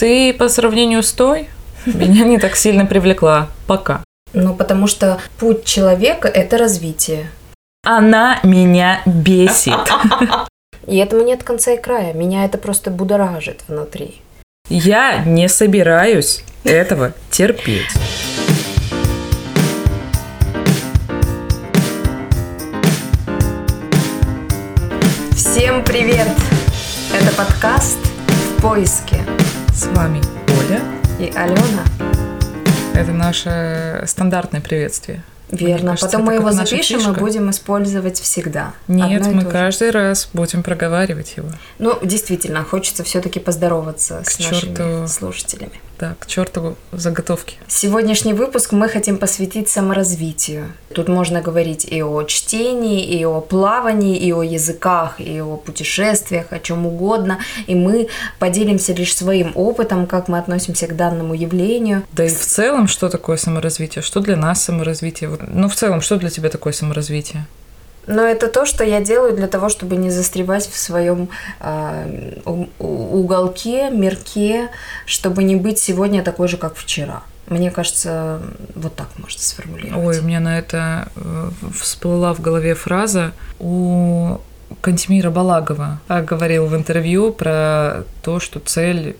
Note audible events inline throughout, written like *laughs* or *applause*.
Ты по сравнению с той меня не так сильно привлекла. Пока. Ну, потому что путь человека – это развитие. Она меня бесит. И этому нет конца и края. Меня это просто будоражит внутри. Я не собираюсь этого терпеть. Всем привет! Это подкаст «В поиске» С вами Оля. и Алена. Это наше стандартное приветствие. Верно. кажется, Потом мы его запишем и фишка. будем использовать всегда. Нет, Одно и мы каждый раз будем проговаривать его. Ну, действительно, хочется все-таки поздороваться К с нашими черту. слушателями. Да, к черту заготовки. Сегодняшний выпуск мы хотим посвятить саморазвитию. Тут можно говорить и о чтении, и о плавании, и о языках, и о путешествиях, о чем угодно. И мы поделимся лишь своим опытом, как мы относимся к данному явлению. Да и в целом, что такое саморазвитие? Что для нас саморазвитие? Вот, Ну, в целом, что для тебя такое саморазвитие? Но это то, что я делаю для того, чтобы не застревать в своем э, у- уголке, мирке, чтобы не быть сегодня такой же, как вчера. Мне кажется, вот так можно сформулировать. Ой, у меня на это э, всплыла в голове фраза у Кантемира Балагова а, говорил в интервью про то, что цель,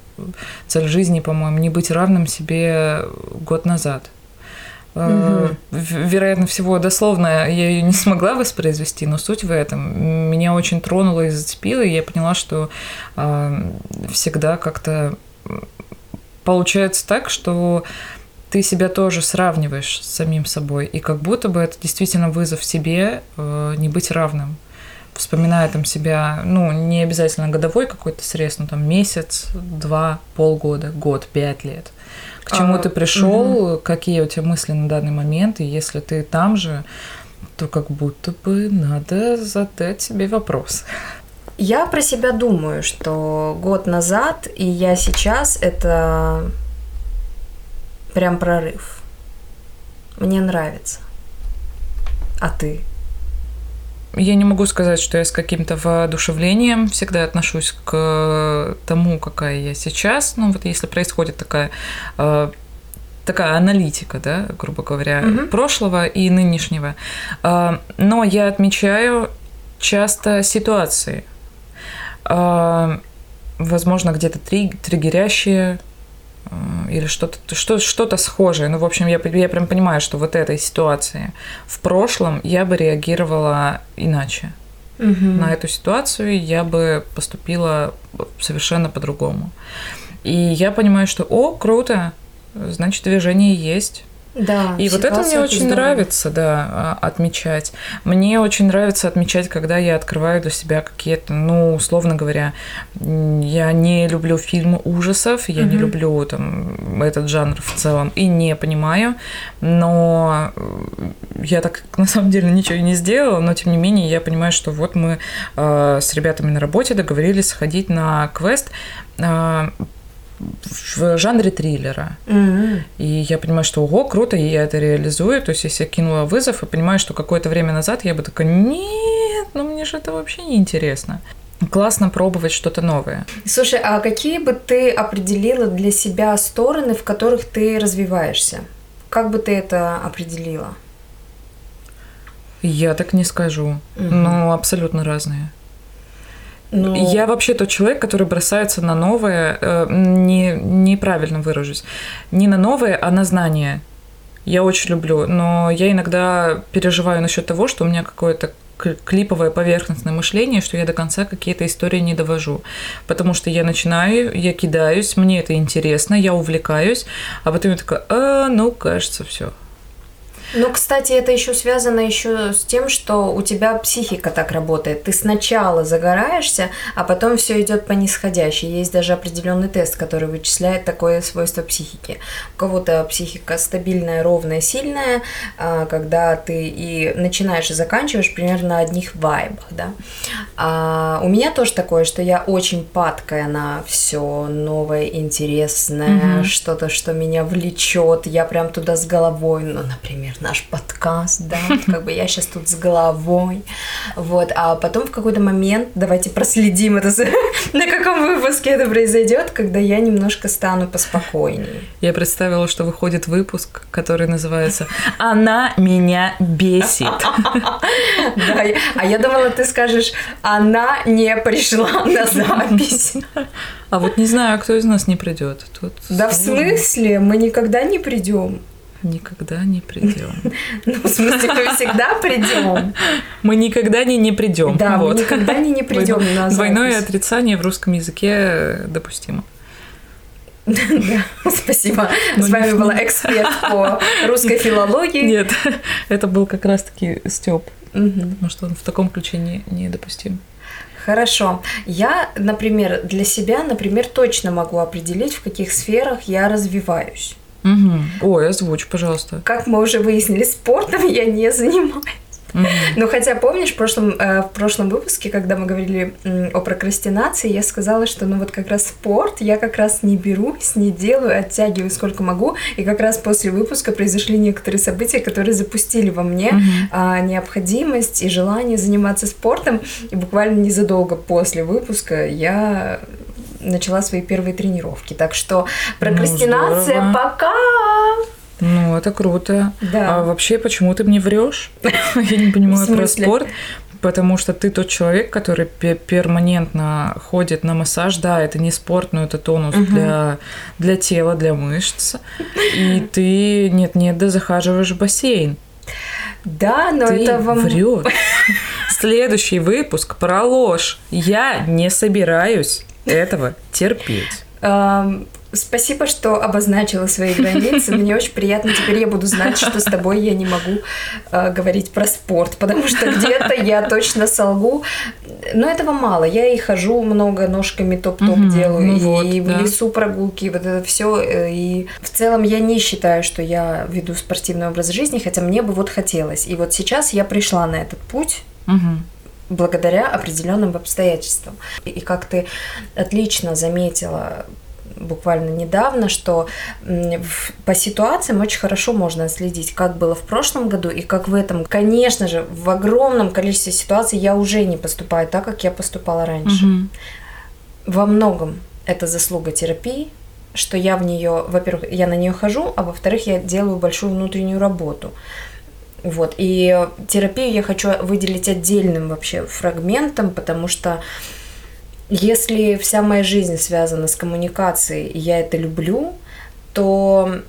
цель жизни, по-моему, не быть равным себе год назад. В- Вероятно всего, дословно я ее не смогла воспроизвести, но суть в этом. Меня очень тронуло и зацепило, и я поняла, что э, всегда как-то получается так, что ты себя тоже сравниваешь с самим собой, и как будто бы это действительно вызов себе э, не быть равным. Вспоминая там себя, ну, не обязательно годовой какой-то срез, ну, там месяц, два, полгода, год, пять лет. К чему А, ты пришел, какие у тебя мысли на данный момент, и если ты там же, то как будто бы надо задать себе вопрос. Я про себя думаю, что год назад и я сейчас это прям прорыв. Мне нравится. А ты? Я не могу сказать, что я с каким-то воодушевлением всегда отношусь к тому, какая я сейчас. Ну, вот если происходит такая э, такая аналитика, да, грубо говоря, Мгм. прошлого и нынешнего. Э, Но я отмечаю часто ситуации, э, возможно, где-то три- триггерящие э, или что-то что, что-то схожее. Ну, в общем, я, я прям понимаю, что вот этой ситуации в прошлом я бы реагировала иначе. На эту ситуацию я бы поступила совершенно по-другому. И я понимаю, что, о, круто, значит, движение есть. Да. И вот это мне очень здорово. нравится, да, а, отмечать. Мне очень нравится отмечать, когда я открываю для себя какие-то, ну, условно говоря, я не люблю фильмы ужасов, я не Мгм. люблю там этот жанр в целом и не понимаю, но я так *laughs* на самом деле ничего и не сделала, но тем не менее я понимаю, что вот мы э, с ребятами на работе договорились сходить на квест э, в жанре триллера. Мгм. И я понимаю, что ого, круто, и я это реализую. То есть, если я кинула вызов и понимаю, что какое-то время назад я бы такая, нет, ну мне же это вообще не интересно. Классно пробовать что-то новое. Слушай, а какие бы ты определила для себя стороны, в которых ты развиваешься? Как бы ты это определила? Я так не скажу. Мгм. Ну, абсолютно разные. Ну, Я вообще тот человек, который бросается на новое, э, не, неправильно выражусь, не на новое, а на знание. Я очень люблю, но я иногда переживаю насчет того, что у меня какое-то клиповое поверхностное мышление, что я до конца какие-то истории не довожу. Потому что я начинаю, я кидаюсь, мне это интересно, я увлекаюсь, а потом я такая, а, ну, кажется, все. Ну, кстати, это еще связано еще с тем, что у тебя психика так работает. Ты сначала загораешься, а потом все идет по нисходящей. Есть даже определенный тест, который вычисляет такое свойство психики. У кого-то психика стабильная, ровная, сильная, а, когда ты и начинаешь и заканчиваешь примерно на одних вайбах, да. А у меня тоже такое, что я очень падкая на все новое, интересное, Мгм. что-то, что меня влечет. Я прям туда с головой, ну, например, наш подкаст, да, как бы я сейчас тут с головой, вот, а потом в какой-то момент, давайте проследим это, *laughs* на каком выпуске это произойдет, когда я немножко стану поспокойнее. Я представила, что выходит выпуск, который называется «Она меня бесит». *laughs* Да, а я думала, ты скажешь «Она не пришла на запись». А вот не знаю, кто из нас не придет. Тут да в смысле? Мы никогда не придем. Никогда не придем. *laughs* Ну, в смысле, мы всегда придем. Мы никогда не не придем. Да, вот. мы никогда не не придем на Двойное отрицание в русском языке допустимо. *laughs* Да, спасибо. С вами была эксперт по русской *laughs* филологии. Нет, это был как раз-таки Степ. Потому что он в таком ключе не, недопустим. Хорошо. Я, например, для себя, например, точно могу определить, в каких сферах я развиваюсь. Угу. Ой, озвучь, пожалуйста. Как мы уже выяснили, спортом я не занимаюсь. Mm-hmm. Ну, хотя, помнишь, в прошлом, э, в прошлом выпуске, когда мы говорили э, о прокрастинации, я сказала, что, ну, вот как раз спорт я как раз не берусь, не делаю, оттягиваю сколько могу, и как раз после выпуска произошли некоторые события, которые запустили во мне mm-hmm. э, необходимость и желание заниматься спортом, и буквально незадолго после выпуска я начала свои первые тренировки. Так что прокрастинация ну, пока ну, это круто. Да. А вообще, почему ты мне врешь? *laughs* Я не понимаю про спорт. Потому что ты тот человек, который перманентно ходит на массаж. Да, это не спорт, но это тонус угу. для, для тела, для мышц. И *laughs* ты нет-нет, да захаживаешь в бассейн. Да, но ты это вам... врет. *laughs* Следующий выпуск про ложь. Я не собираюсь этого терпеть. Спасибо, что обозначила свои границы. Мне очень приятно. Теперь я буду знать, что с тобой я не могу э, говорить про спорт, потому что где-то я точно солгу. Но этого мало. Я и хожу много ножками топ-топ угу, делаю, ну и, вот, и да. в лесу прогулки, вот это все. Э, и в целом я не считаю, что я веду спортивный образ жизни, хотя мне бы вот хотелось. И вот сейчас я пришла на этот путь. Угу благодаря определенным обстоятельствам. И как ты отлично заметила буквально недавно, что по ситуациям очень хорошо можно следить, как было в прошлом году и как в этом. Конечно же, в огромном количестве ситуаций я уже не поступаю так, как я поступала раньше. Угу. Во многом это заслуга терапии, что я в нее, во-первых, я на нее хожу, а во-вторых, я делаю большую внутреннюю работу. Вот. И терапию я хочу выделить отдельным вообще фрагментом, потому что если вся моя жизнь связана с коммуникацией, и я это люблю, то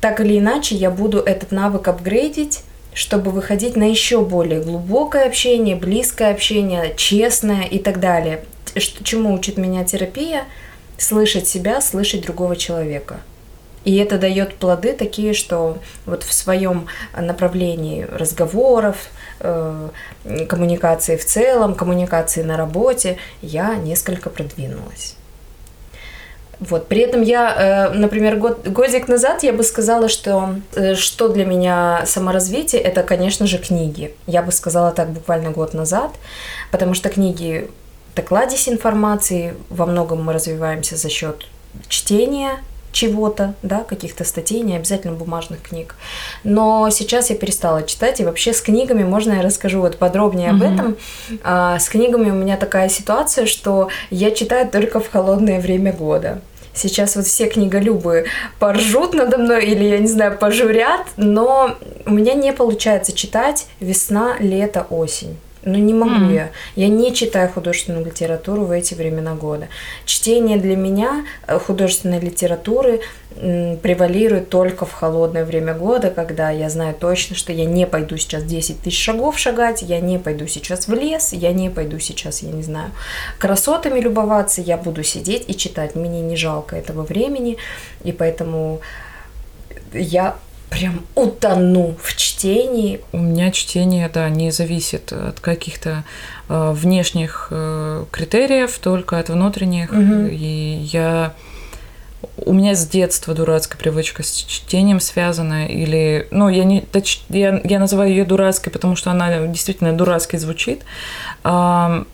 так или иначе я буду этот навык апгрейдить, чтобы выходить на еще более глубокое общение, близкое общение, честное и так далее. Чему учит меня терапия? Слышать себя, слышать другого человека. И это дает плоды такие, что вот в своем направлении разговоров, э, коммуникации в целом, коммуникации на работе я несколько продвинулась. Вот. При этом я, э, например, год, годик назад я бы сказала, что э, что для меня саморазвитие, это, конечно же, книги. Я бы сказала так буквально год назад, потому что книги – это кладезь информации, во многом мы развиваемся за счет чтения, чего-то, да, каких-то статей, не обязательно бумажных книг. Но сейчас я перестала читать, и вообще с книгами, можно я расскажу вот подробнее об этом. А, с книгами у меня такая ситуация, что я читаю только в холодное время года. Сейчас вот все книголюбы поржут надо мной или, я не знаю, пожурят, но у меня не получается читать весна, лето, осень. Ну, не могу mm. я. Я не читаю художественную литературу в эти времена года. Чтение для меня э, художественной литературы превалирует только в холодное время года, когда я знаю точно, что я не пойду сейчас 10 тысяч шагов шагать, я не пойду сейчас в лес, я не пойду сейчас, я не знаю, красотами любоваться, я буду сидеть и читать. Мне не жалко этого времени, и поэтому я прям утону в чтении. У меня чтение, да, не зависит от каких-то э, внешних э, критериев, только от внутренних. Угу. И я у меня с детства дурацкая привычка с чтением связана, или, ну, я не, я, я называю ее дурацкой, потому что она действительно дурацкой звучит а,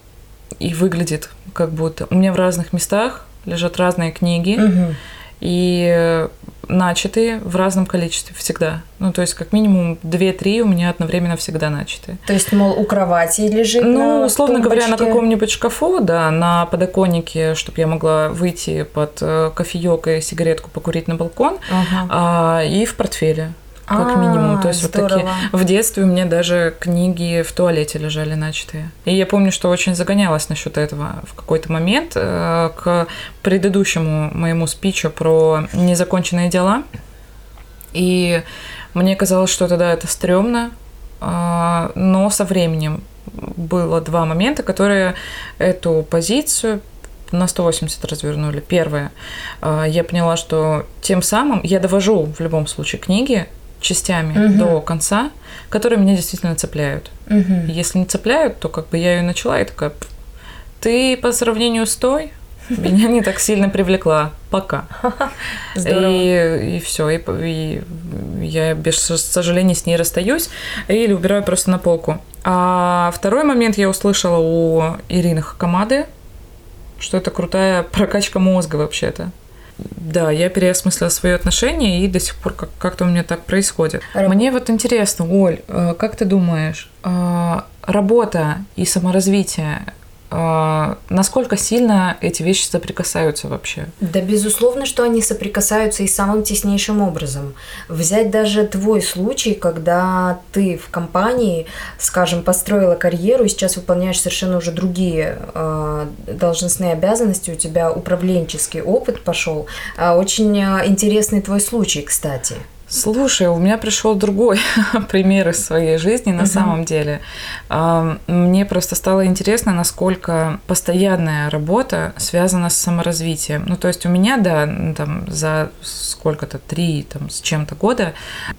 и выглядит как будто. У меня в разных местах лежат разные книги, угу. и начатые в разном количестве всегда. Ну, то есть, как минимум 2-3 у меня одновременно всегда начатые. То есть, мол, у кровати лежит Ну, на условно говоря, на тумбочке? каком-нибудь шкафу, да, на подоконнике, чтобы я могла выйти под э, кофеек и сигаретку покурить на балкон, Ага. а, и в портфеле. Как А, минимум. То есть вот такие. здорово. В детстве у меня даже книги в туалете лежали начатые. И я помню, что очень загонялась насчет этого в какой-то момент э, к предыдущему моему спичу про незаконченные дела. И мне казалось, что тогда это стрёмно, а, но со временем было два момента, которые эту позицию на 180 развернули. Первое, а, я поняла, что тем самым я довожу в любом случае книги частями Мгм. до конца, которые меня действительно цепляют. Мгм. Если не цепляют, то как бы я ее начала и такая, «Пф, ты по сравнению с той *laughs* меня не так сильно привлекла. Пока. *laughs* Здорово. И, и все. И, и я без сожаления с ней расстаюсь или убираю просто на полку. А второй момент я услышала у Ирины Хакамады, что это крутая прокачка мозга вообще-то. Да, я переосмыслила свои отношения, и до сих пор как- как-то у меня так происходит. Раб- Мне вот интересно, Оль, э, как ты думаешь, э, работа и саморазвитие, насколько сильно эти вещи соприкасаются вообще? Да, безусловно, что они соприкасаются и самым теснейшим образом. Взять даже твой случай, когда ты в компании, скажем, построила карьеру и сейчас выполняешь совершенно уже другие э, должностные обязанности, у тебя управленческий опыт пошел. А, очень интересный твой случай, кстати. Слушай, у меня пришел другой *laughs* пример из своей жизни на Мгм. самом деле. Мне просто стало интересно, насколько постоянная работа связана с саморазвитием. Ну, то есть у меня, да, там за сколько-то, три там, с чем-то года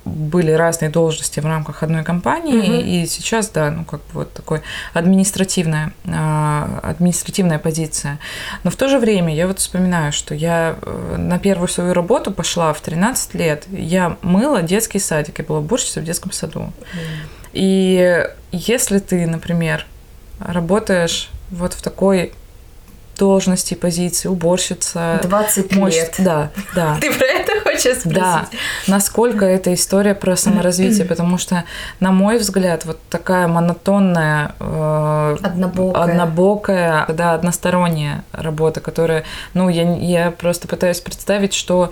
были разные должности в рамках одной компании, Мгм. и сейчас, да, ну, как бы вот такой административная, а, административная позиция. Но в то же время я вот вспоминаю, что я э, на первую свою работу пошла в 13 лет. Я мыла детский садик, я была уборщицей в детском саду. И если ты, например, работаешь вот в такой должности, позиции, уборщица, 20 мощь- лет. Да, да. *laughs* Ты про это хочешь спросить? Да, насколько это история про саморазвитие, потому что, на мой взгляд, вот такая монотонная, э, Однобокая. однобокая, да, односторонняя работа, которая, ну, я, я просто пытаюсь представить, что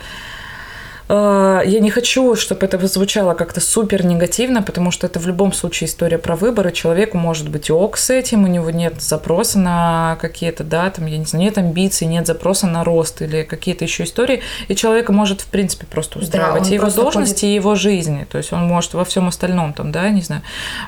я не хочу, чтобы это звучало как-то супер негативно, потому что это в любом случае история про выборы. Человеку может быть ок с этим, у него нет запроса на какие-то, да, там, я не знаю, нет амбиций, нет запроса на рост или какие-то еще истории, и человека может, в принципе, просто Да, устраивать он и его должности, ходит- и его жизни. То есть он может во всем остальном, там, да, не знаю,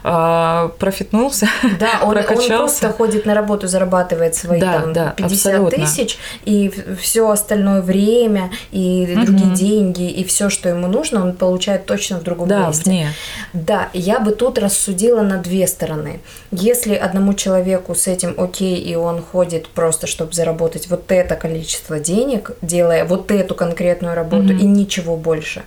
а, профитнулся, *laughs* Да, он, он прокачался. просто ходит на работу, зарабатывает свои Да, там, да, 50 абсолютно. тысяч, и все остальное время, и другие Мгм. деньги, и все, что ему нужно, он получает точно в другом Да, месте. вне. Да, я бы тут рассудила на две стороны. Если одному человеку с этим окей, и он ходит просто, чтобы заработать вот это количество денег, делая вот эту конкретную работу Мгм. и ничего больше,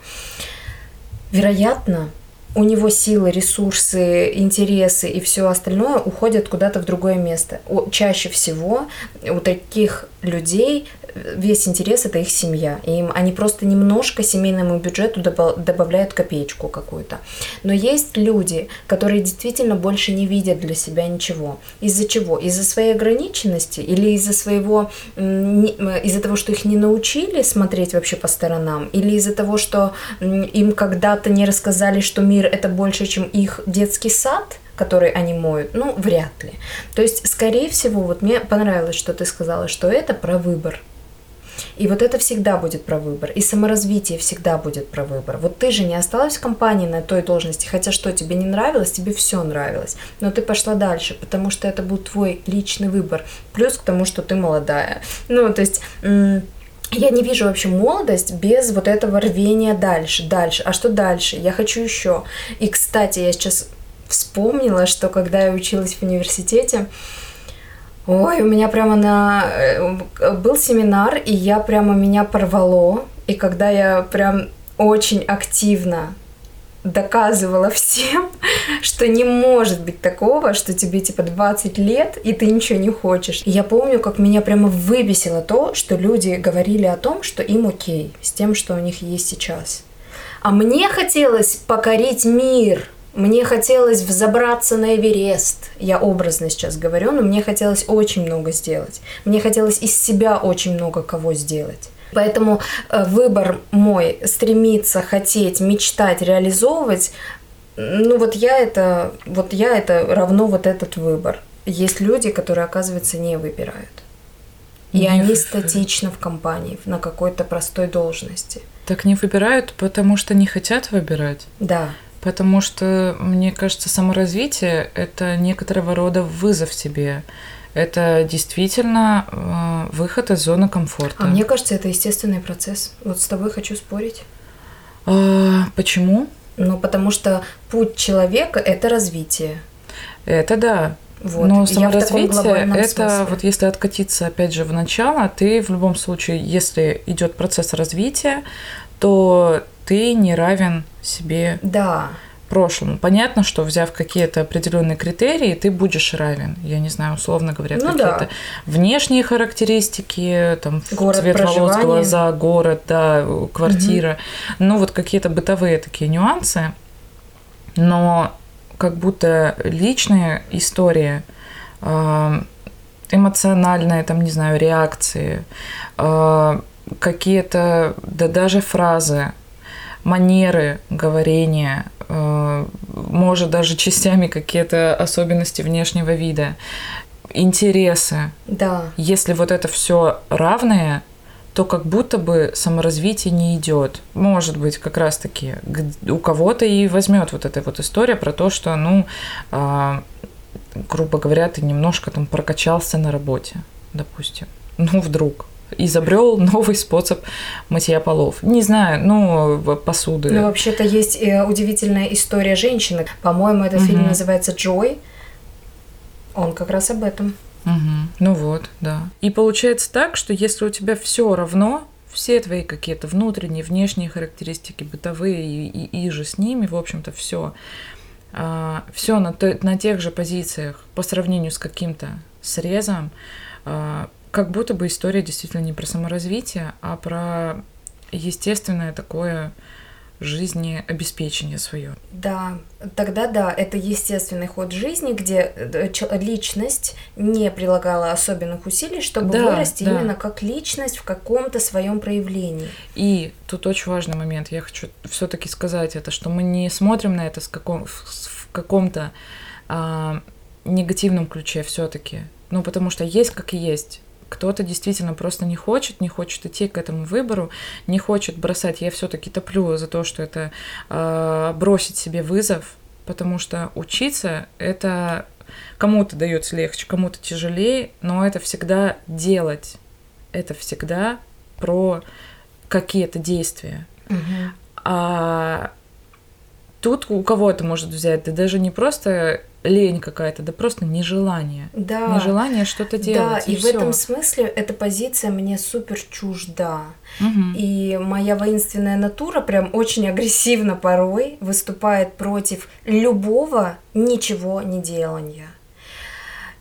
вероятно, у него силы, ресурсы, интересы и все остальное уходят куда-то в другое место. Чаще всего у таких людей весь интерес это их семья. И им они просто немножко семейному бюджету добав- добавляют копеечку какую-то. Но есть люди, которые действительно больше не видят для себя ничего. Из-за чего? Из-за своей ограниченности или из-за своего м, из-за того, что их не научили смотреть вообще по сторонам, или из-за того, что им когда-то не рассказали, что мир это больше, чем их детский сад, который они моют, ну, вряд ли. То есть, скорее всего, вот мне понравилось, что ты сказала, что это про выбор. И вот это всегда будет про выбор. И саморазвитие всегда будет про выбор. Вот ты же не осталась в компании на той должности, хотя что тебе не нравилось, тебе все нравилось. Но ты пошла дальше, потому что это был твой личный выбор. Плюс к тому, что ты молодая. Ну, то есть... я не вижу вообще молодость без вот этого рвения дальше, дальше. А что дальше? Я хочу еще. И, кстати, я сейчас вспомнила, что когда я училась в университете, Ой, у меня прямо на... э, Был семинар, и я прямо меня порвало. И когда я прям очень активно доказывала всем, *laughs* что не может быть такого, что тебе типа 20 лет, и ты ничего не хочешь. И я помню, как меня прямо выбесило то, что люди говорили о том, что им окей с тем, что у них есть сейчас. А мне хотелось покорить мир, мне хотелось взобраться на Эверест. Я образно сейчас говорю, но мне хотелось очень много сделать. Мне хотелось из себя очень много кого сделать. Поэтому э, выбор мой стремиться, хотеть, мечтать, реализовывать, ну вот я это, вот я это равно вот этот выбор. Есть люди, которые, оказывается, не выбирают. И не они статично в компании, на какой-то простой должности. Так не выбирают, потому что не хотят выбирать. Да. Потому что, мне кажется, саморазвитие – это некоторого рода вызов себе это действительно э, выход из зоны комфорта. А мне кажется, это естественный процесс. Вот с тобой хочу спорить. А, почему? Ну, потому что путь человека – это развитие. Это да. Вот. Но саморазвитие – это смысле. вот если откатиться опять же в начало, ты в любом случае, если идет процесс развития, то ты не равен себе. Да прошлому. Понятно, что взяв какие-то определенные критерии, ты будешь равен. Я не знаю, условно говоря, ну, какие-то да. внешние характеристики, там город цвет волос, глаза, город, да, квартира. Угу. Ну, вот какие-то бытовые такие нюансы. Но как будто личная история, а, эмоциональная, там, не знаю, реакции, а, какие-то, да даже фразы, манеры говорения, э, может даже частями какие-то особенности внешнего вида, интересы. Да. Если вот это все равное, то как будто бы саморазвитие не идет. Может быть, как раз-таки у кого-то и возьмет вот эта вот история про то, что, ну, э, грубо говоря, ты немножко там прокачался на работе, допустим. Ну, вдруг изобрел *laughs* новый способ мытья полов. Не знаю, ну, посуды. Ну, вообще-то есть э, удивительная история женщины. По-моему, этот угу. фильм называется «Джой». Он как раз об этом. Угу. Ну вот, да. И получается так, что если у тебя все равно, все твои какие-то внутренние, внешние характеристики, бытовые и, и, и же с ними, в общем-то, все, а, все на, на тех же позициях по сравнению с каким-то срезом, а, как будто бы история действительно не про саморазвитие, а про естественное такое жизнеобеспечение свое. Да, тогда да, это естественный ход жизни, где э, личность не прилагала особенных усилий, чтобы да, вырасти да. именно как личность в каком-то своем проявлении. И тут очень важный момент, я хочу все-таки сказать это, что мы не смотрим на это с каком, в каком-то а, негативном ключе все-таки. Ну, потому что есть как и есть. Кто-то действительно просто не хочет, не хочет идти к этому выбору, не хочет бросать. Я все-таки топлю за то, что это э, бросить себе вызов, потому что учиться это кому-то дается легче, кому-то тяжелее, но это всегда делать. Это всегда про какие-то действия. Угу. А тут у кого это может взять? Да даже не просто лень какая-то, да просто нежелание. Да. Нежелание что-то делать. Да, и, и в всё. этом смысле эта позиция мне супер чужда. Угу. И моя воинственная натура прям очень агрессивно порой выступает против любого ничего не делания.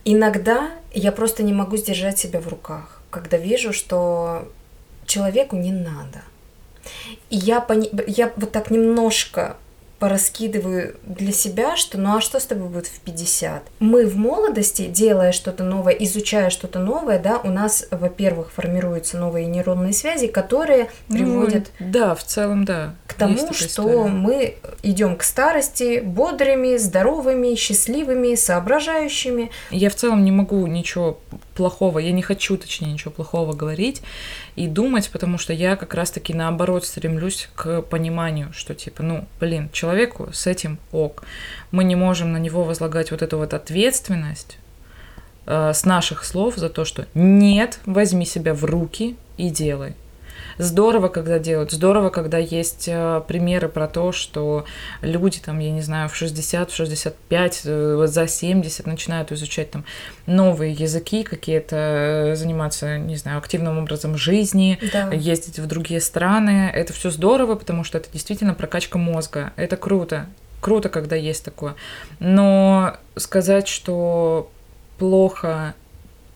Иногда я просто не могу сдержать себя в руках, когда вижу, что человеку не надо. И я, пони... я вот так немножко пораскидываю для себя, что ну а что с тобой будет в 50? Мы в молодости, делая что-то новое, изучая что-то новое, да, у нас, во-первых, формируются новые нейронные связи, которые ну, приводят... Да, в целом, да. К тому, что история. мы идем к старости бодрыми, здоровыми, счастливыми, соображающими. Я в целом не могу ничего плохого, я не хочу, точнее, ничего плохого говорить и думать, потому что я как раз-таки наоборот стремлюсь к пониманию, что типа, ну, блин, человеку с этим ок. Мы не можем на него возлагать вот эту вот ответственность э, с наших слов за то, что нет, возьми себя в руки и делай. Здорово, когда делают. Здорово, когда есть э, примеры про то, что люди там, я не знаю, в 60, в 65, э, за 70 начинают изучать там новые языки какие-то, э, заниматься, не знаю, активным образом жизни, Да. ездить в другие страны. Это все здорово, потому что это действительно прокачка мозга. Это круто. Круто, когда есть такое. Но сказать, что плохо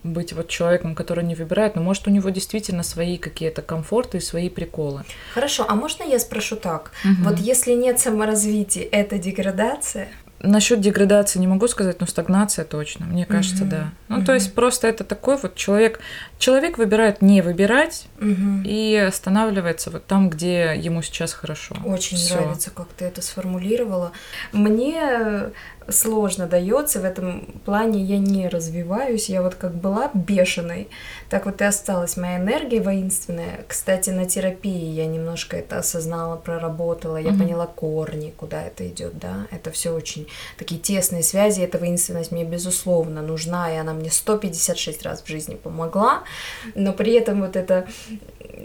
быть вот человеком, который не выбирает, но может у него действительно свои какие-то комфорты и свои приколы. Хорошо, а можно я спрошу так? Мгм. Вот если нет саморазвития, это деградация? Насчет деградации не могу сказать, но стагнация точно, мне кажется, Мгм. да. Ну, Мгм. то есть просто это такой вот человек, человек выбирает не выбирать Мгм. и останавливается вот там, где ему сейчас хорошо. Очень Всё. нравится, как ты это сформулировала. Мне сложно дается в этом плане, я не развиваюсь, я вот как была бешеной, так вот и осталась моя энергия воинственная. Кстати, на терапии я немножко это осознала, проработала, я Мгм. поняла корни, куда это идет, да, это все очень такие тесные связи, эта воинственность мне безусловно нужна, и она мне 156 раз в жизни помогла, но при этом вот это,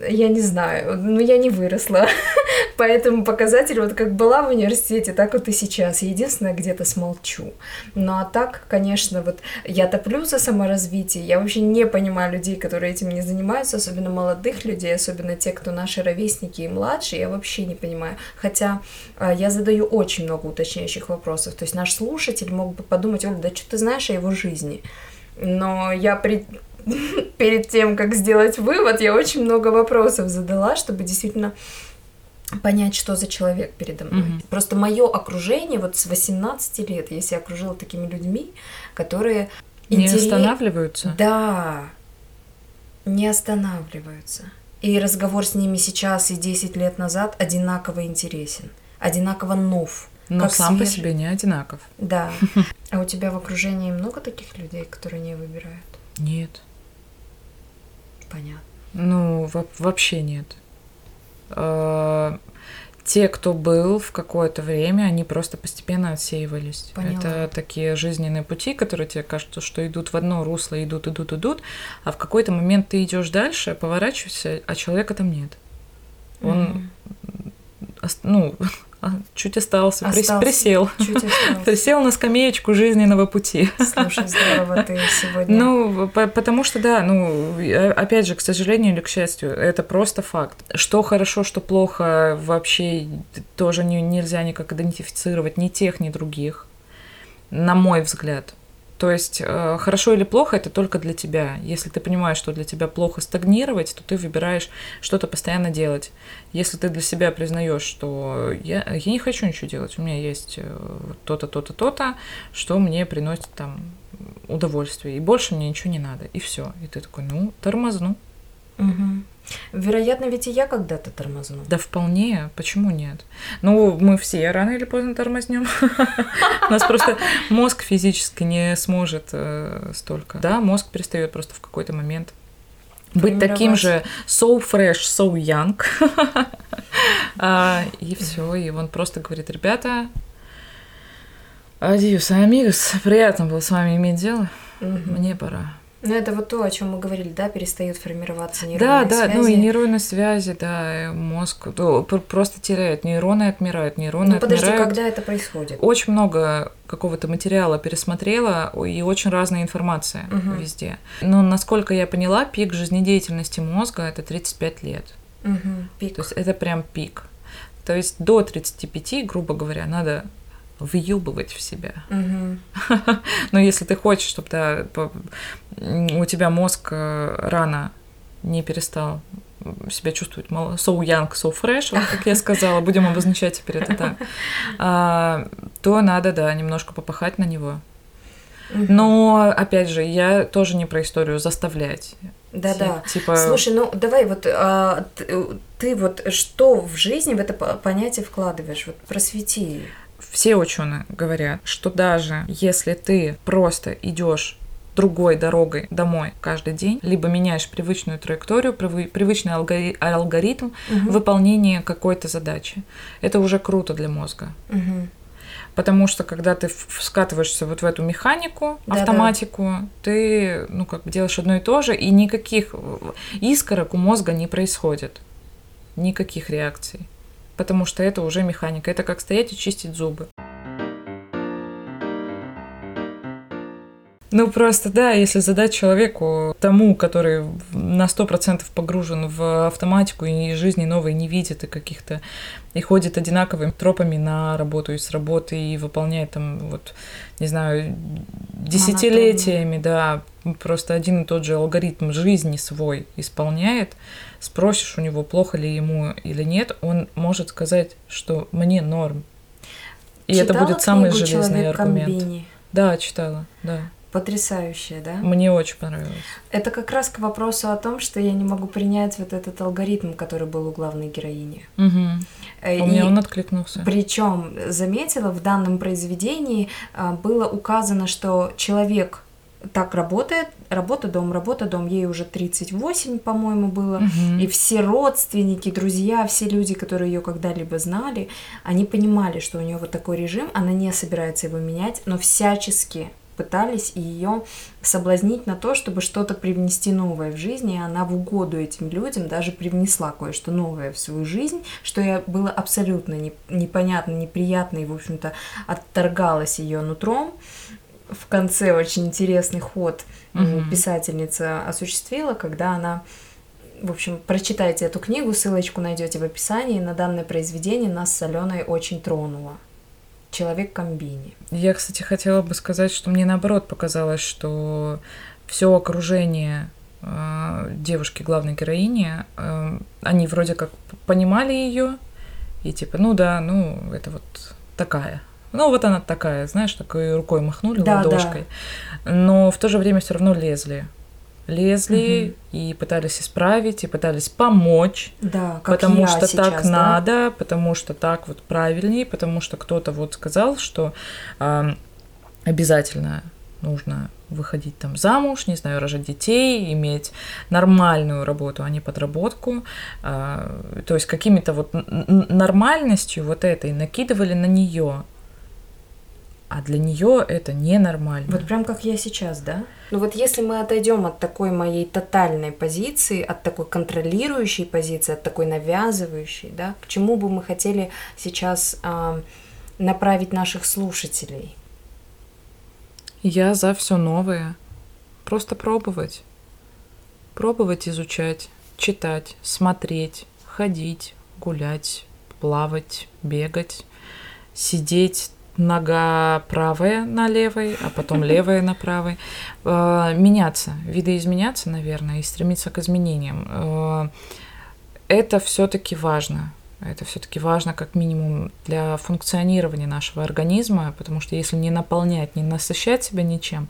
я не знаю, ну я не выросла *laughs* по этому показателю, вот как была в университете, так вот и сейчас. Единственное, где-то смолчу. Ну а так, конечно, вот я топлю за саморазвитие. Я вообще не понимаю людей, которые этим не занимаются, особенно молодых людей, особенно те, кто наши ровесники и младшие, я вообще не понимаю. Хотя а, я задаю очень много уточняющих вопросов. То есть наш слушатель мог бы подумать, Оля, да что ты знаешь о его жизни? Но я при... *laughs* перед тем, как сделать вывод, я очень много вопросов задала, чтобы действительно понять, что за человек передо мной. Мгм. Просто мое окружение вот с 18 лет я себя окружила такими людьми, которые Не интерес- останавливаются? Да, не останавливаются. И разговор с ними сейчас и 10 лет назад одинаково интересен, одинаково нов. Но как сам по свежий. себе не одинаков. Да. *laughs* А у тебя в окружении много таких людей, которые не выбирают? Нет. Понятно. Ну, во- вообще нет. Э, Те, кто был в какое-то время, они просто постепенно отсеивались. Поняла. Это такие жизненные пути, которые тебе кажутся, что идут в одно русло, идут, идут, идут, а в какой-то момент ты идешь дальше, поворачиваешься, а человека там нет. Он, ос- ну, *laughs* чуть остался, Остался. присел. Чуть осталось. *laughs* Присел на скамеечку жизненного пути. Слушай, здорово ты сегодня. Ну, по- потому что, да, ну, опять же, к сожалению или к счастью, это просто факт. Что хорошо, что плохо, вообще тоже не, нельзя никак идентифицировать ни тех, ни других, на мой взгляд. То есть, э, хорошо или плохо, это только для тебя. Если ты понимаешь, что для тебя плохо стагнировать, то ты выбираешь что-то постоянно делать. Если ты для себя признаешь, что я, я не хочу ничего делать, у меня есть э, то-то, то-то, то-то, что мне приносит там удовольствие, и больше мне ничего не надо, и все. И ты такой, ну, тормозну. Мгм. Вероятно, ведь и я когда-то тормозну. Да вполне, почему нет? Ну, мы все рано или поздно тормознем. *laughs* У нас просто мозг физически не сможет э, столько. Да, мозг перестает просто в какой-то момент быть таким же so fresh, so young. *laughs* А, И все, и он просто говорит, ребята, адьюс, амигос, приятно было с вами иметь дело, мне пора. Ну, это вот то, о чем мы говорили, да, перестают формироваться Да, нейронные да, связи. ну и нейронные связи, да, мозг ну, пр- просто теряет, нейроны отмирают, нейроны Ну, подожди, отмирают. когда это происходит? Очень много какого-то материала пересмотрела и очень разная информация Мгм. везде. Но насколько я поняла, пик жизнедеятельности мозга это 35 лет. Мгм, Пик. То есть это прям пик. То есть до 35, грубо говоря, надо въюбывать в себя. Мгм. *laughs* Но если ты хочешь, чтобы м, у тебя мозг э, рано не перестал себя чувствовать мало- so young, so fresh, вот как я *laughs* сказала, будем обозначать теперь это так, а, то надо, да, немножко попахать на него. Но, опять же, я тоже не про историю заставлять. Да-да. Ти- Типа, Слушай, ну давай вот а, ты, ты вот что в жизни в это по- понятие вкладываешь? Вот просвети. Все ученые говорят, что даже если ты просто идешь другой дорогой домой каждый день, либо меняешь привычную траекторию, привы- привычный алгори- алгоритм Мгм. выполнения какой-то задачи, это уже круто для мозга. Мгм. Потому что когда ты скатываешься вот в эту механику, Да-да. автоматику, ты, ну, как бы делаешь одно и то же, и никаких э, искорок у мозга не происходит. Никаких реакций. Потому что это уже механика. Это как стоять и чистить зубы. Ну, просто, да, если задать человеку, тому, который на 100% погружен в автоматику и жизни новой не видит, и каких-то, и ходит одинаковыми тропами на работу и с работы, и выполняет там, вот, не знаю, десятилетиями, да, просто один и тот же алгоритм жизни свой исполняет, спросишь у него, плохо ли ему или нет, он может сказать, что мне норм. И это Читала будет самый железный «Человек аргумент. комбини»? Да, читала, да. Потрясающая, да? Мне очень понравилось. Это как раз к вопросу о том, что я не могу принять вот этот алгоритм, который был у главной героини. Э, У меня он откликнулся. Причем, заметила, в данном произведении а, было указано, что человек так работает, работа, дом, работа, дом, ей уже 38, по-моему, было. Мгм. И все родственники, друзья, все люди, которые ее когда-либо знали, они понимали, что у нее вот такой режим, она не собирается его менять, но всячески пытались ее соблазнить на то, чтобы что-то привнести новое в жизнь, и она в угоду этим людям даже привнесла кое-что новое в свою жизнь, что я было абсолютно не- непонятно, неприятно, и, в общем-то, отторгалась ее нутром. В конце очень интересный ход Мгм. писательница осуществила, когда она в общем, прочитайте эту книгу, ссылочку найдете в описании. На данное произведение нас с Аленой очень тронуло. Человек комбини. Я, кстати, хотела бы сказать, что мне наоборот показалось, что все окружение э, девушки главной героини, э, они вроде как понимали ее и типа, ну да, ну это вот такая. Ну вот она такая, знаешь, такой рукой махнули Да, ладошкой. Но в то же время все равно лезли. Лезли и пытались исправить, и пытались помочь. Да, как потому я что сейчас, так да? надо, потому что так вот правильнее, потому что кто-то вот сказал, что а, обязательно нужно выходить там замуж, не знаю, рожать детей, иметь нормальную работу, а не подработку. А, то есть какими-то вот нормальностью вот этой накидывали на нее. А для нее это ненормально. Вот прям как я сейчас, да? Ну вот если мы отойдем от такой моей тотальной позиции, от такой контролирующей позиции, от такой навязывающей, да, к чему бы мы хотели сейчас а, направить наших слушателей? Я за все новое. Просто пробовать. Пробовать изучать, читать, смотреть, ходить, гулять, плавать, бегать, сидеть нога правая на левой, а потом *laughs* левая на правой. Э, Меняться, видоизменяться, наверное, и стремиться к изменениям. Э, Это все-таки важно. Это все-таки важно как минимум для функционирования нашего организма, потому что если не наполнять, не насыщать себя ничем,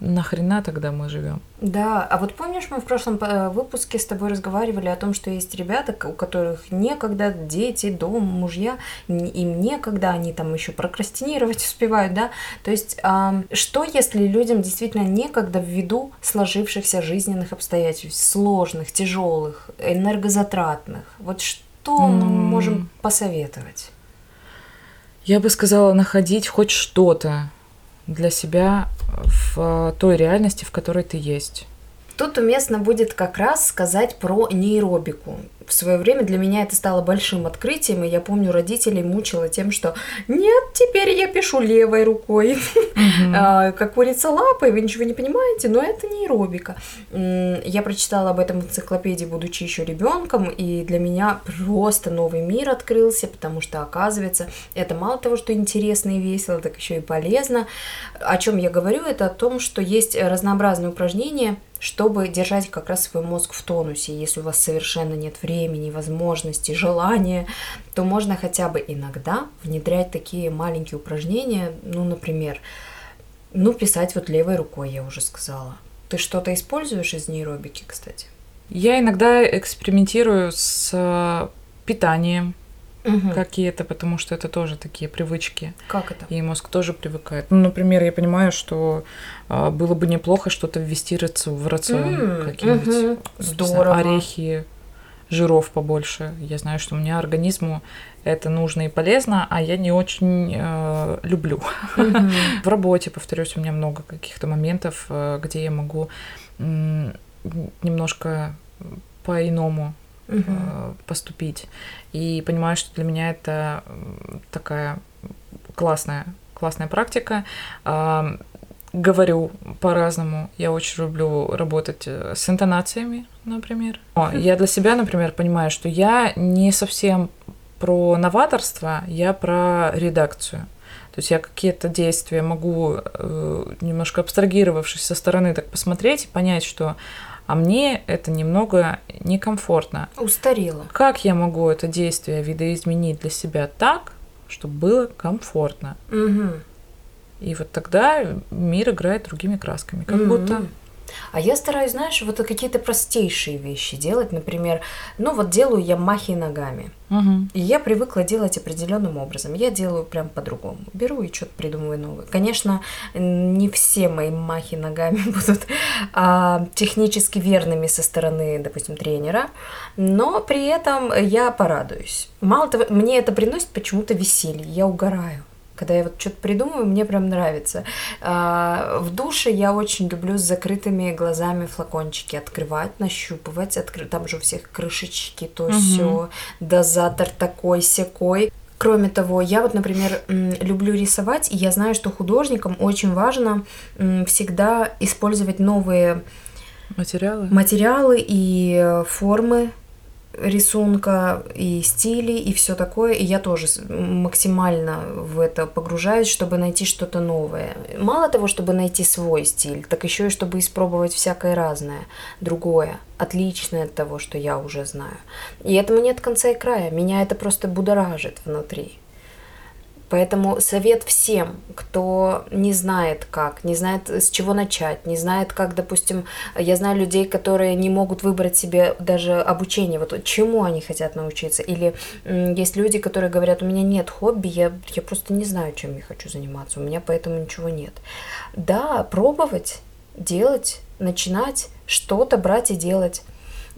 нахрена тогда мы живем? Да, а вот помнишь, мы в прошлом э, выпуске с тобой разговаривали о том, что есть ребята, у которых некогда дети, дом, мужья, им некогда, они там еще прокрастинировать *laughs* успевают, да? То есть, что если людям действительно некогда ввиду сложившихся жизненных обстоятельств, сложных, тяжелых, энергозатратных? Вот что мы М. можем посоветовать? Я бы сказала находить хоть что-то для себя в той реальности, в которой ты есть. Тут уместно будет как раз сказать про нейробику. В свое время для меня это стало большим открытием, и я помню, родителей мучила тем, что нет, теперь я пишу левой рукой, А, как курица лапой, вы ничего не понимаете, но это нейробика. Я прочитала об этом в энциклопедии, будучи еще ребенком, и для меня просто новый мир открылся, потому что, оказывается, это мало того, что интересно и весело, так еще и полезно. О чем я говорю, это о том, что есть разнообразные упражнения, чтобы держать как раз свой мозг в тонусе. Если у вас совершенно нет времени, возможности, желания, то можно хотя бы иногда внедрять такие маленькие упражнения, ну, например, ну, писать вот левой рукой, я уже сказала. Ты что-то используешь из нейробики, кстати? Я иногда экспериментирую с э, питанием Мгм. какие-то, потому что это тоже такие привычки. Как это? И мозг тоже привыкает. Ну, например, я понимаю, что а, было бы неплохо что-то ввести в рацион М, какие-нибудь. знаю, Здорово. орехи, жиров побольше. Я знаю, что у меня организму это нужно и полезно, а я не очень э, люблю. Mm-hmm. *laughs* В работе, повторюсь, у меня много каких-то моментов, э, где я могу немножко по-иному угу. поступить. И понимаю, что для меня это такая классная, классная практика. Э, говорю по-разному. Я очень люблю работать э, с интонациями, например. О, я для себя, например, понимаю, что я не совсем про новаторство, я про редакцию. То есть я какие-то действия могу, э, немножко абстрагировавшись со стороны, так посмотреть и понять, что а мне это немного некомфортно. Устарело. Как я могу это действие видоизменить для себя так, чтобы было комфортно? Угу. И вот тогда мир играет другими красками, как угу. будто а я стараюсь, знаешь, вот какие-то простейшие вещи делать. Например, ну вот делаю я махи ногами. Угу. И я привыкла делать определенным образом. Я делаю прям по-другому. Беру и что-то придумываю новое. Конечно, не все мои махи ногами *laughs* будут а, технически верными со стороны, допустим, тренера, но при этом я порадуюсь. Мало того, мне это приносит почему-то веселье. Я угораю. Когда я вот что-то придумываю, мне прям нравится. А, в душе я очень люблю с закрытыми глазами флакончики открывать, нащупывать. Откры... Там же у всех крышечки, то угу. все, дозатор такой, секой. Кроме того, я вот, например, люблю рисовать, и я знаю, что художникам очень важно всегда использовать новые материалы, материалы и формы рисунка и стили и все такое. И я тоже максимально в это погружаюсь, чтобы найти что-то новое. Мало того, чтобы найти свой стиль, так еще и чтобы испробовать всякое разное, другое, отличное от того, что я уже знаю. И этому нет конца и края. Меня это просто будоражит внутри. Поэтому совет всем, кто не знает как, не знает с чего начать, не знает как, допустим, я знаю людей, которые не могут выбрать себе даже обучение, вот чему они хотят научиться. Или есть люди, которые говорят, у меня нет хобби, я, я просто не знаю, чем я хочу заниматься, у меня поэтому ничего нет. Да, пробовать, делать, начинать, что-то брать и делать.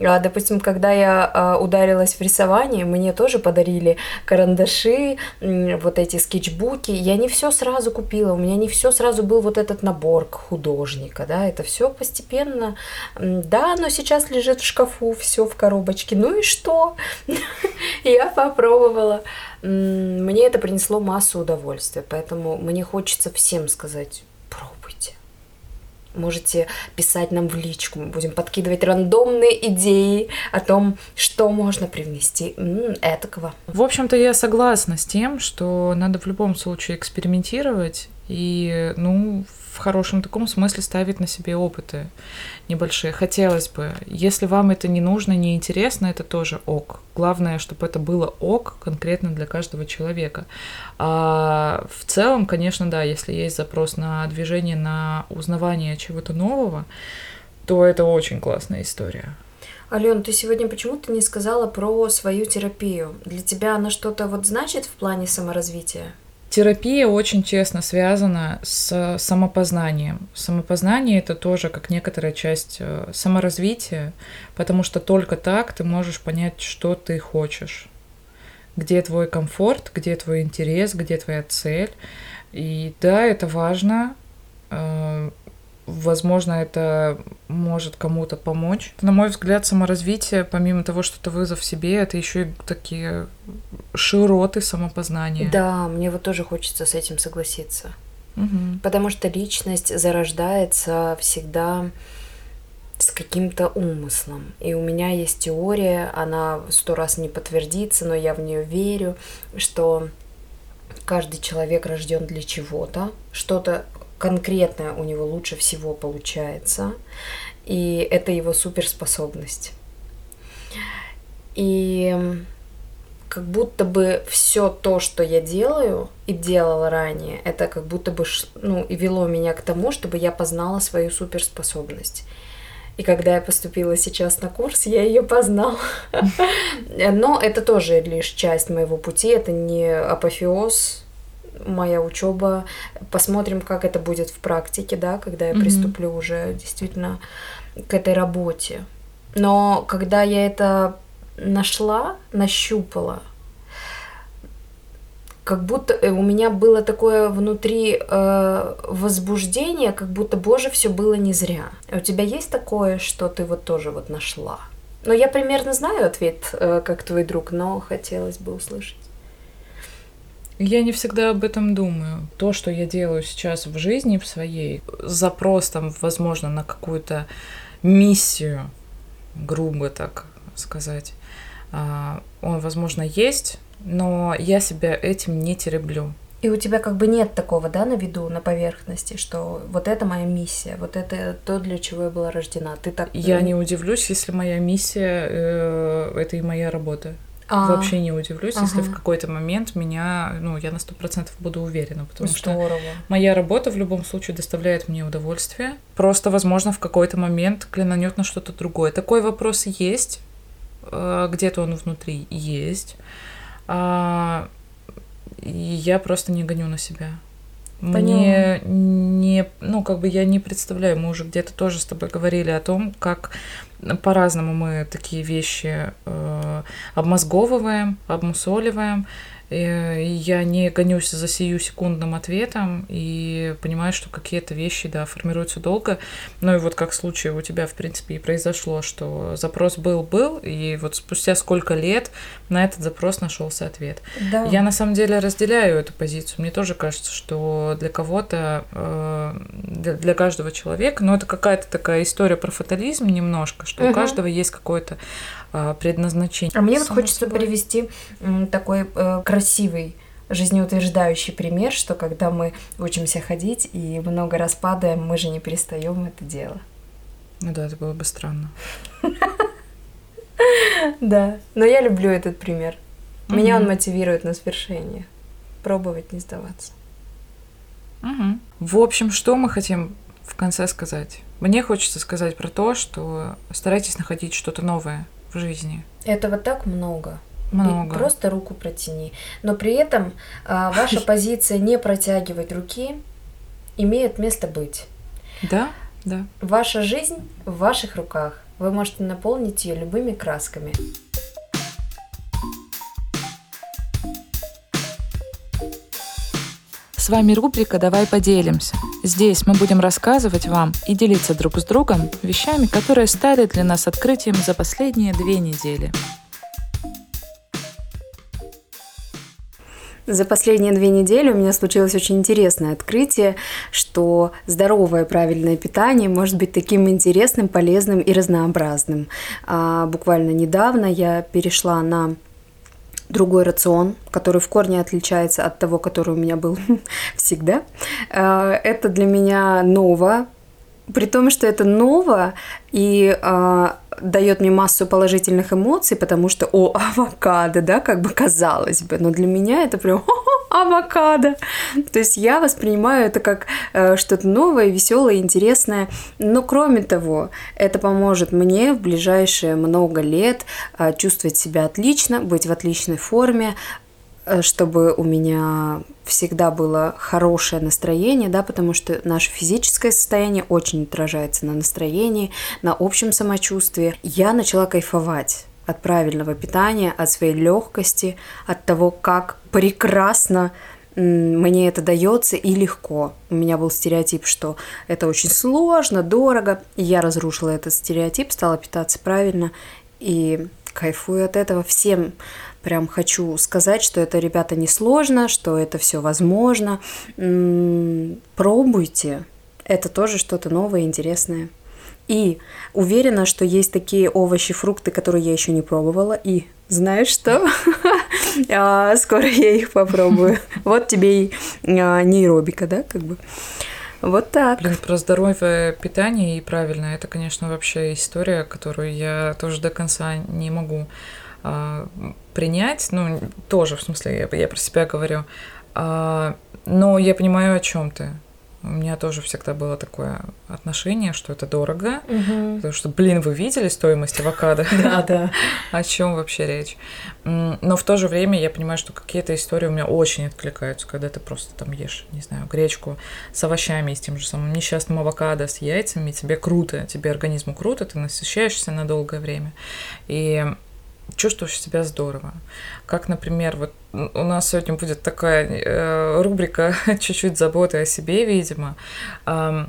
А, допустим, когда я а, ударилась в рисование, мне тоже подарили карандаши, вот эти скетчбуки. Я не все сразу купила, у меня не все сразу был вот этот набор художника, да, это все постепенно. Да, но сейчас лежит в шкафу, все в коробочке. Ну и что? *laughs* Я попробовала. Мне это принесло массу удовольствия, поэтому мне хочется всем сказать, Можете писать нам в личку, мы будем подкидывать рандомные идеи о том, что можно привнести этакого. В общем-то, я согласна с тем, что надо в любом случае экспериментировать и, ну, хорошем таком смысле ставить на себе опыты небольшие. Хотелось бы. Если вам это не нужно, не интересно, это тоже ок. Главное, чтобы это было ок конкретно для каждого человека. А в целом, конечно, да, если есть запрос на движение, на узнавание чего-то нового, то это очень классная история. Ален, ты сегодня почему-то не сказала про свою терапию. Для тебя она что-то вот значит в плане саморазвития? Терапия очень честно связана с самопознанием. Самопознание это тоже как некоторая часть э, саморазвития, потому что только так ты можешь понять, что ты хочешь, где твой комфорт, где твой интерес, где твоя цель. И да, это важно. Возможно, это может кому-то помочь. На мой взгляд, саморазвитие, помимо того, что это вызов себе, это еще и такие широты самопознания. Да, мне вот тоже хочется с этим согласиться. Угу. Потому что личность зарождается всегда с каким-то умыслом. И у меня есть теория, она сто раз не подтвердится, но я в нее верю, что каждый человек рожден для чего-то, что-то конкретное у него лучше всего получается, и это его суперспособность. И как будто бы все то, что я делаю и делала ранее, это как будто бы ну, и вело меня к тому, чтобы я познала свою суперспособность. И когда я поступила сейчас на курс, я ее познала. *laughs* Но это тоже лишь часть моего пути, это не апофеоз моя учеба. Посмотрим, как это будет в практике, да, когда я mm-hmm. приступлю уже действительно к этой работе. Но когда я это нашла, нащупала, как будто э, у меня было такое внутри э, возбуждение, как будто, боже, все было не зря. У тебя есть такое, что ты вот тоже вот нашла? Ну, я примерно знаю ответ, э, как твой друг, но хотелось бы услышать. Я не всегда об этом думаю. То, что я делаю сейчас в жизни в своей, запрос там, возможно, на какую-то миссию, грубо так сказать, а, он, возможно, есть, но я себя этим не тереблю. И у тебя как бы нет такого, да, на виду, на поверхности, что вот это моя миссия, вот это то, для чего я была рождена. Ты так. Я не удивлюсь, если моя миссия э, это и моя работа. А, Вообще не удивлюсь, ага. если в какой-то момент меня, ну, я на сто процентов буду уверена, потому Здорово. что моя работа в любом случае доставляет мне удовольствие. Просто, возможно, в какой-то момент клинанет на что-то другое. Такой вопрос есть, э, где-то он внутри есть. А, и я просто не гоню на себя. Мне не, ну, как бы я не представляю, мы уже где-то тоже с тобой говорили о том, как по-разному мы такие вещи э, обмозговываем, обмусоливаем. И я не гонюсь за сию секундным ответом и понимаю, что какие-то вещи, да, формируются долго. Ну и вот как в случае у тебя, в принципе, и произошло, что запрос был-был, и вот спустя сколько лет на этот запрос нашелся ответ. Да. Я на самом деле разделяю эту позицию. Мне тоже кажется, что для кого-то, э, для каждого человека, ну это какая-то такая история про фатализм немножко, что угу. у каждого есть какое-то предназначение. А мне вот хочется собой. привести такой э, красивый жизнеутверждающий пример, что когда мы учимся ходить и много раз падаем, мы же не перестаем это дело. Ну да, это было бы странно. *laughs* Да, но я люблю этот пример. Меня он мотивирует на свершение. Пробовать не сдаваться. В общем, что мы хотим в конце сказать? Мне хочется сказать про то, что старайтесь находить что-то новое в жизни. Этого так много. Много. И просто руку протяни. Но при этом а, ваша *laughs* позиция не протягивать руки имеет место быть. Да, да. Ваша жизнь в ваших руках. Вы можете наполнить ее любыми красками. С вами рубрика «Давай поделимся». Здесь мы будем рассказывать вам и делиться друг с другом вещами, которые стали для нас открытием за последние две недели. За последние две недели у меня случилось очень интересное открытие, что здоровое правильное питание может быть таким интересным, полезным и разнообразным. А буквально недавно я перешла на другой рацион, который в корне отличается от того, который у меня был *laughs* всегда. Э, это для меня ново, при том, что это ново и э, дает мне массу положительных эмоций, потому что, о, *laughs* авокадо, да, как бы казалось бы, но для меня это прям *laughs* авокадо. То есть я воспринимаю это как э, что-то новое, веселое, интересное. Но кроме того, это поможет мне в ближайшие много лет э, чувствовать себя отлично, быть в отличной форме, Э, чтобы у меня всегда было хорошее настроение, да, потому что наше физическое состояние очень отражается на настроении, на общем самочувствии. Я начала кайфовать от правильного питания, от своей легкости, от того, как прекрасно мне это дается и легко. У меня был стереотип, что это очень сложно, дорого. И я разрушила этот стереотип, стала питаться правильно и кайфую от этого. Всем прям хочу сказать, что это, ребята, не сложно, что это все возможно. Пробуйте. Это тоже что-то новое, интересное. И уверена, что есть такие овощи, фрукты, которые я еще не пробовала. И знаешь что? *laughs* *laughs* А, скоро я их попробую. Вот тебе и а, нейробика, да, как бы. Вот так. Блин, про здоровое питание и правильное, это, конечно, вообще история, которую я тоже до конца не могу а, принять, ну, тоже, в смысле, я, я про себя говорю, а, но я понимаю, о чем ты. У меня тоже всегда было такое отношение, что это дорого, угу. потому что, блин, вы видели стоимость авокадо? *laughs* Да, да. *laughs* О чем вообще речь? Но в то же время я понимаю, что какие-то истории у меня очень откликаются, когда ты просто там ешь, не знаю, гречку с овощами, с тем же самым несчастным авокадо, с яйцами, тебе круто, тебе организму круто, ты насыщаешься на долгое время. И чувствуешь себя здорово. Как, например, вот у нас сегодня будет такая э, рубрика *laughs* чуть-чуть заботы о себе, видимо. Э,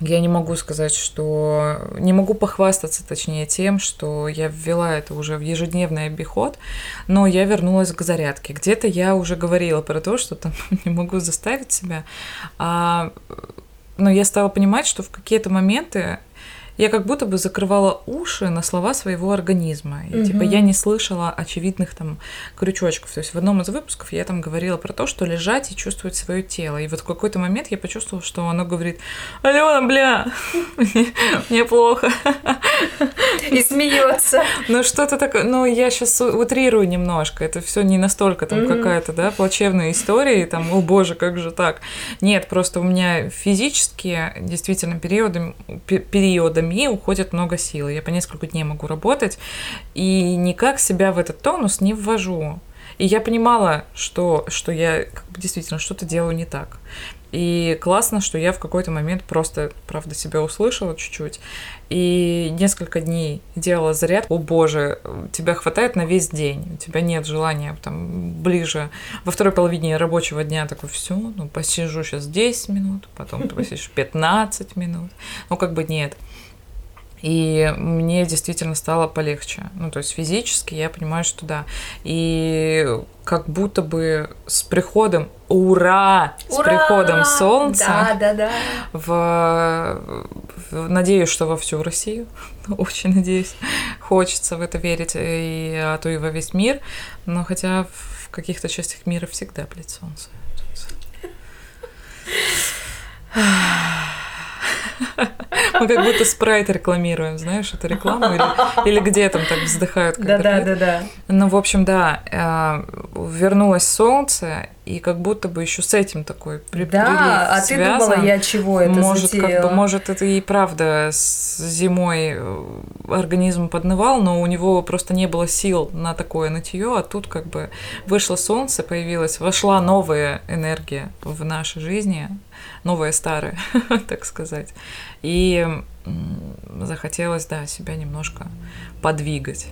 я не могу сказать, что... Не могу похвастаться, точнее, тем, что я ввела это уже в ежедневный обиход, но я вернулась к зарядке. Где-то я уже говорила про то, что там *laughs* не могу заставить себя. А, но я стала понимать, что в какие-то моменты я как будто бы закрывала уши на слова своего организма. И, угу. типа я не слышала очевидных там крючочков. То есть в одном из выпусков я там говорила про то, что лежать и чувствовать свое тело. И вот в какой-то момент я почувствовала, что оно говорит: Алена, бля, *laughs* мне плохо. *laughs* И смеется. Ну что-то такое. Ну я сейчас утрирую немножко. Это все не настолько там какая-то, да, плачевная история. И там, о боже, как же так. Нет, просто у меня физически действительно периодами, периодами пандемии уходит много сил. Я по несколько дней могу работать и никак себя в этот тонус не ввожу. И я понимала, что, что я как бы, действительно что-то делаю не так. И классно, что я в какой-то момент просто, правда, себя услышала чуть-чуть. И несколько дней делала заряд. О боже, тебя хватает на весь день. У тебя нет желания там ближе. Во второй половине рабочего дня такой, все, ну посижу сейчас 10 минут, потом ты посидишь 15 минут. Ну как бы нет. И мне действительно стало полегче. Ну, то есть физически я понимаю, что да. И как будто бы с приходом, ура, ура! с приходом солнца, да, да, да. В, в, надеюсь, что во всю Россию, *laughs* очень надеюсь, хочется в это верить, и, а то и во весь мир, но хотя в каких-то частях мира всегда, блядь, солнце. *laughs* Мы как будто спрайт рекламируем, знаешь, эту рекламу, или, или где там так вздыхают. Да, да, да, да. Ну, в общем, да, э, вернулось солнце, и как будто бы еще с этим такой при Да, а связан. ты думала, я чего это может, затеяла? как бы, может, это и правда с зимой э, организм поднывал, но у него просто не было сил на такое нытье, а тут как бы вышло солнце, появилась, вошла новая энергия в нашей жизни, новая старая, *laughs* так сказать. И захотелось, да, себя немножко подвигать.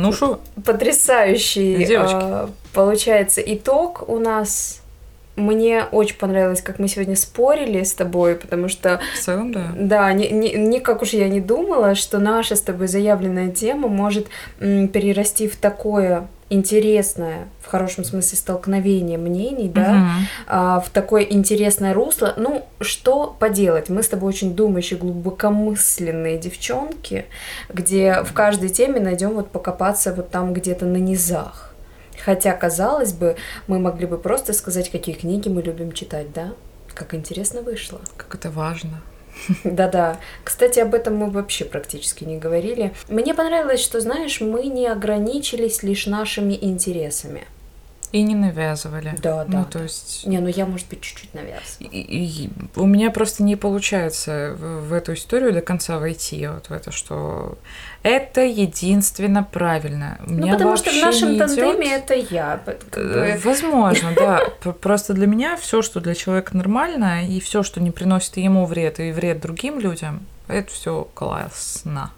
Ну что? Потрясающий, э, получается, итог у нас. Мне очень понравилось, как мы сегодня спорили с тобой, потому что... В целом, да. Да, ни, никак уж я не думала, что наша с тобой заявленная тема может м, перерасти в такое интересное, в хорошем смысле, столкновение мнений, да, угу. а, в такое интересное русло. Ну, что поделать? Мы с тобой очень думающие, глубокомысленные девчонки, где в каждой теме найдем вот покопаться вот там где-то на низах. Хотя, казалось бы, мы могли бы просто сказать, какие книги мы любим читать, да? Как интересно вышло. Как это важно. Да-да. Кстати, об этом мы вообще практически не говорили. Мне понравилось, что, знаешь, мы не ограничились лишь нашими интересами. И не навязывали. Да, да. Ну, то есть... Не, ну я, может быть, чуть-чуть навязывала. И, и, у меня просто не получается в, в эту историю до конца войти, вот в это, что это единственно правильно. У ну, потому что в нашем тандеме идет... это я. Э, возможно, да. Просто для меня все, что для человека нормально, и все, что не приносит ему вред и вред другим людям, это все классно.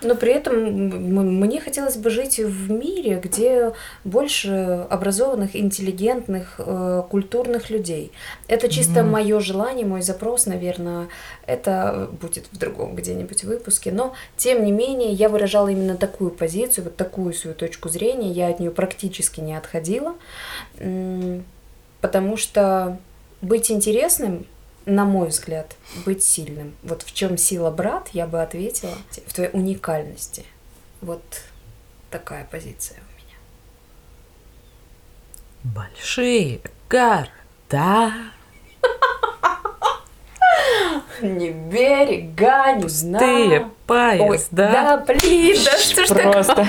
Но при этом мне хотелось бы жить в мире, где больше образованных, интеллигентных, э, культурных людей. Это чисто mm-hmm. мое желание, мой запрос, наверное, это будет в другом где-нибудь выпуске. Но, тем не менее, я выражала именно такую позицию, вот такую свою точку зрения. Я от нее практически не отходила, потому что быть интересным на мой взгляд, быть сильным. Вот в чем сила брат, я бы ответила, в твоей уникальности. Вот такая позиция у меня. Большие города. Не берега, не знаю. Пустые поезда. Ой, да, блин, да что ж Просто.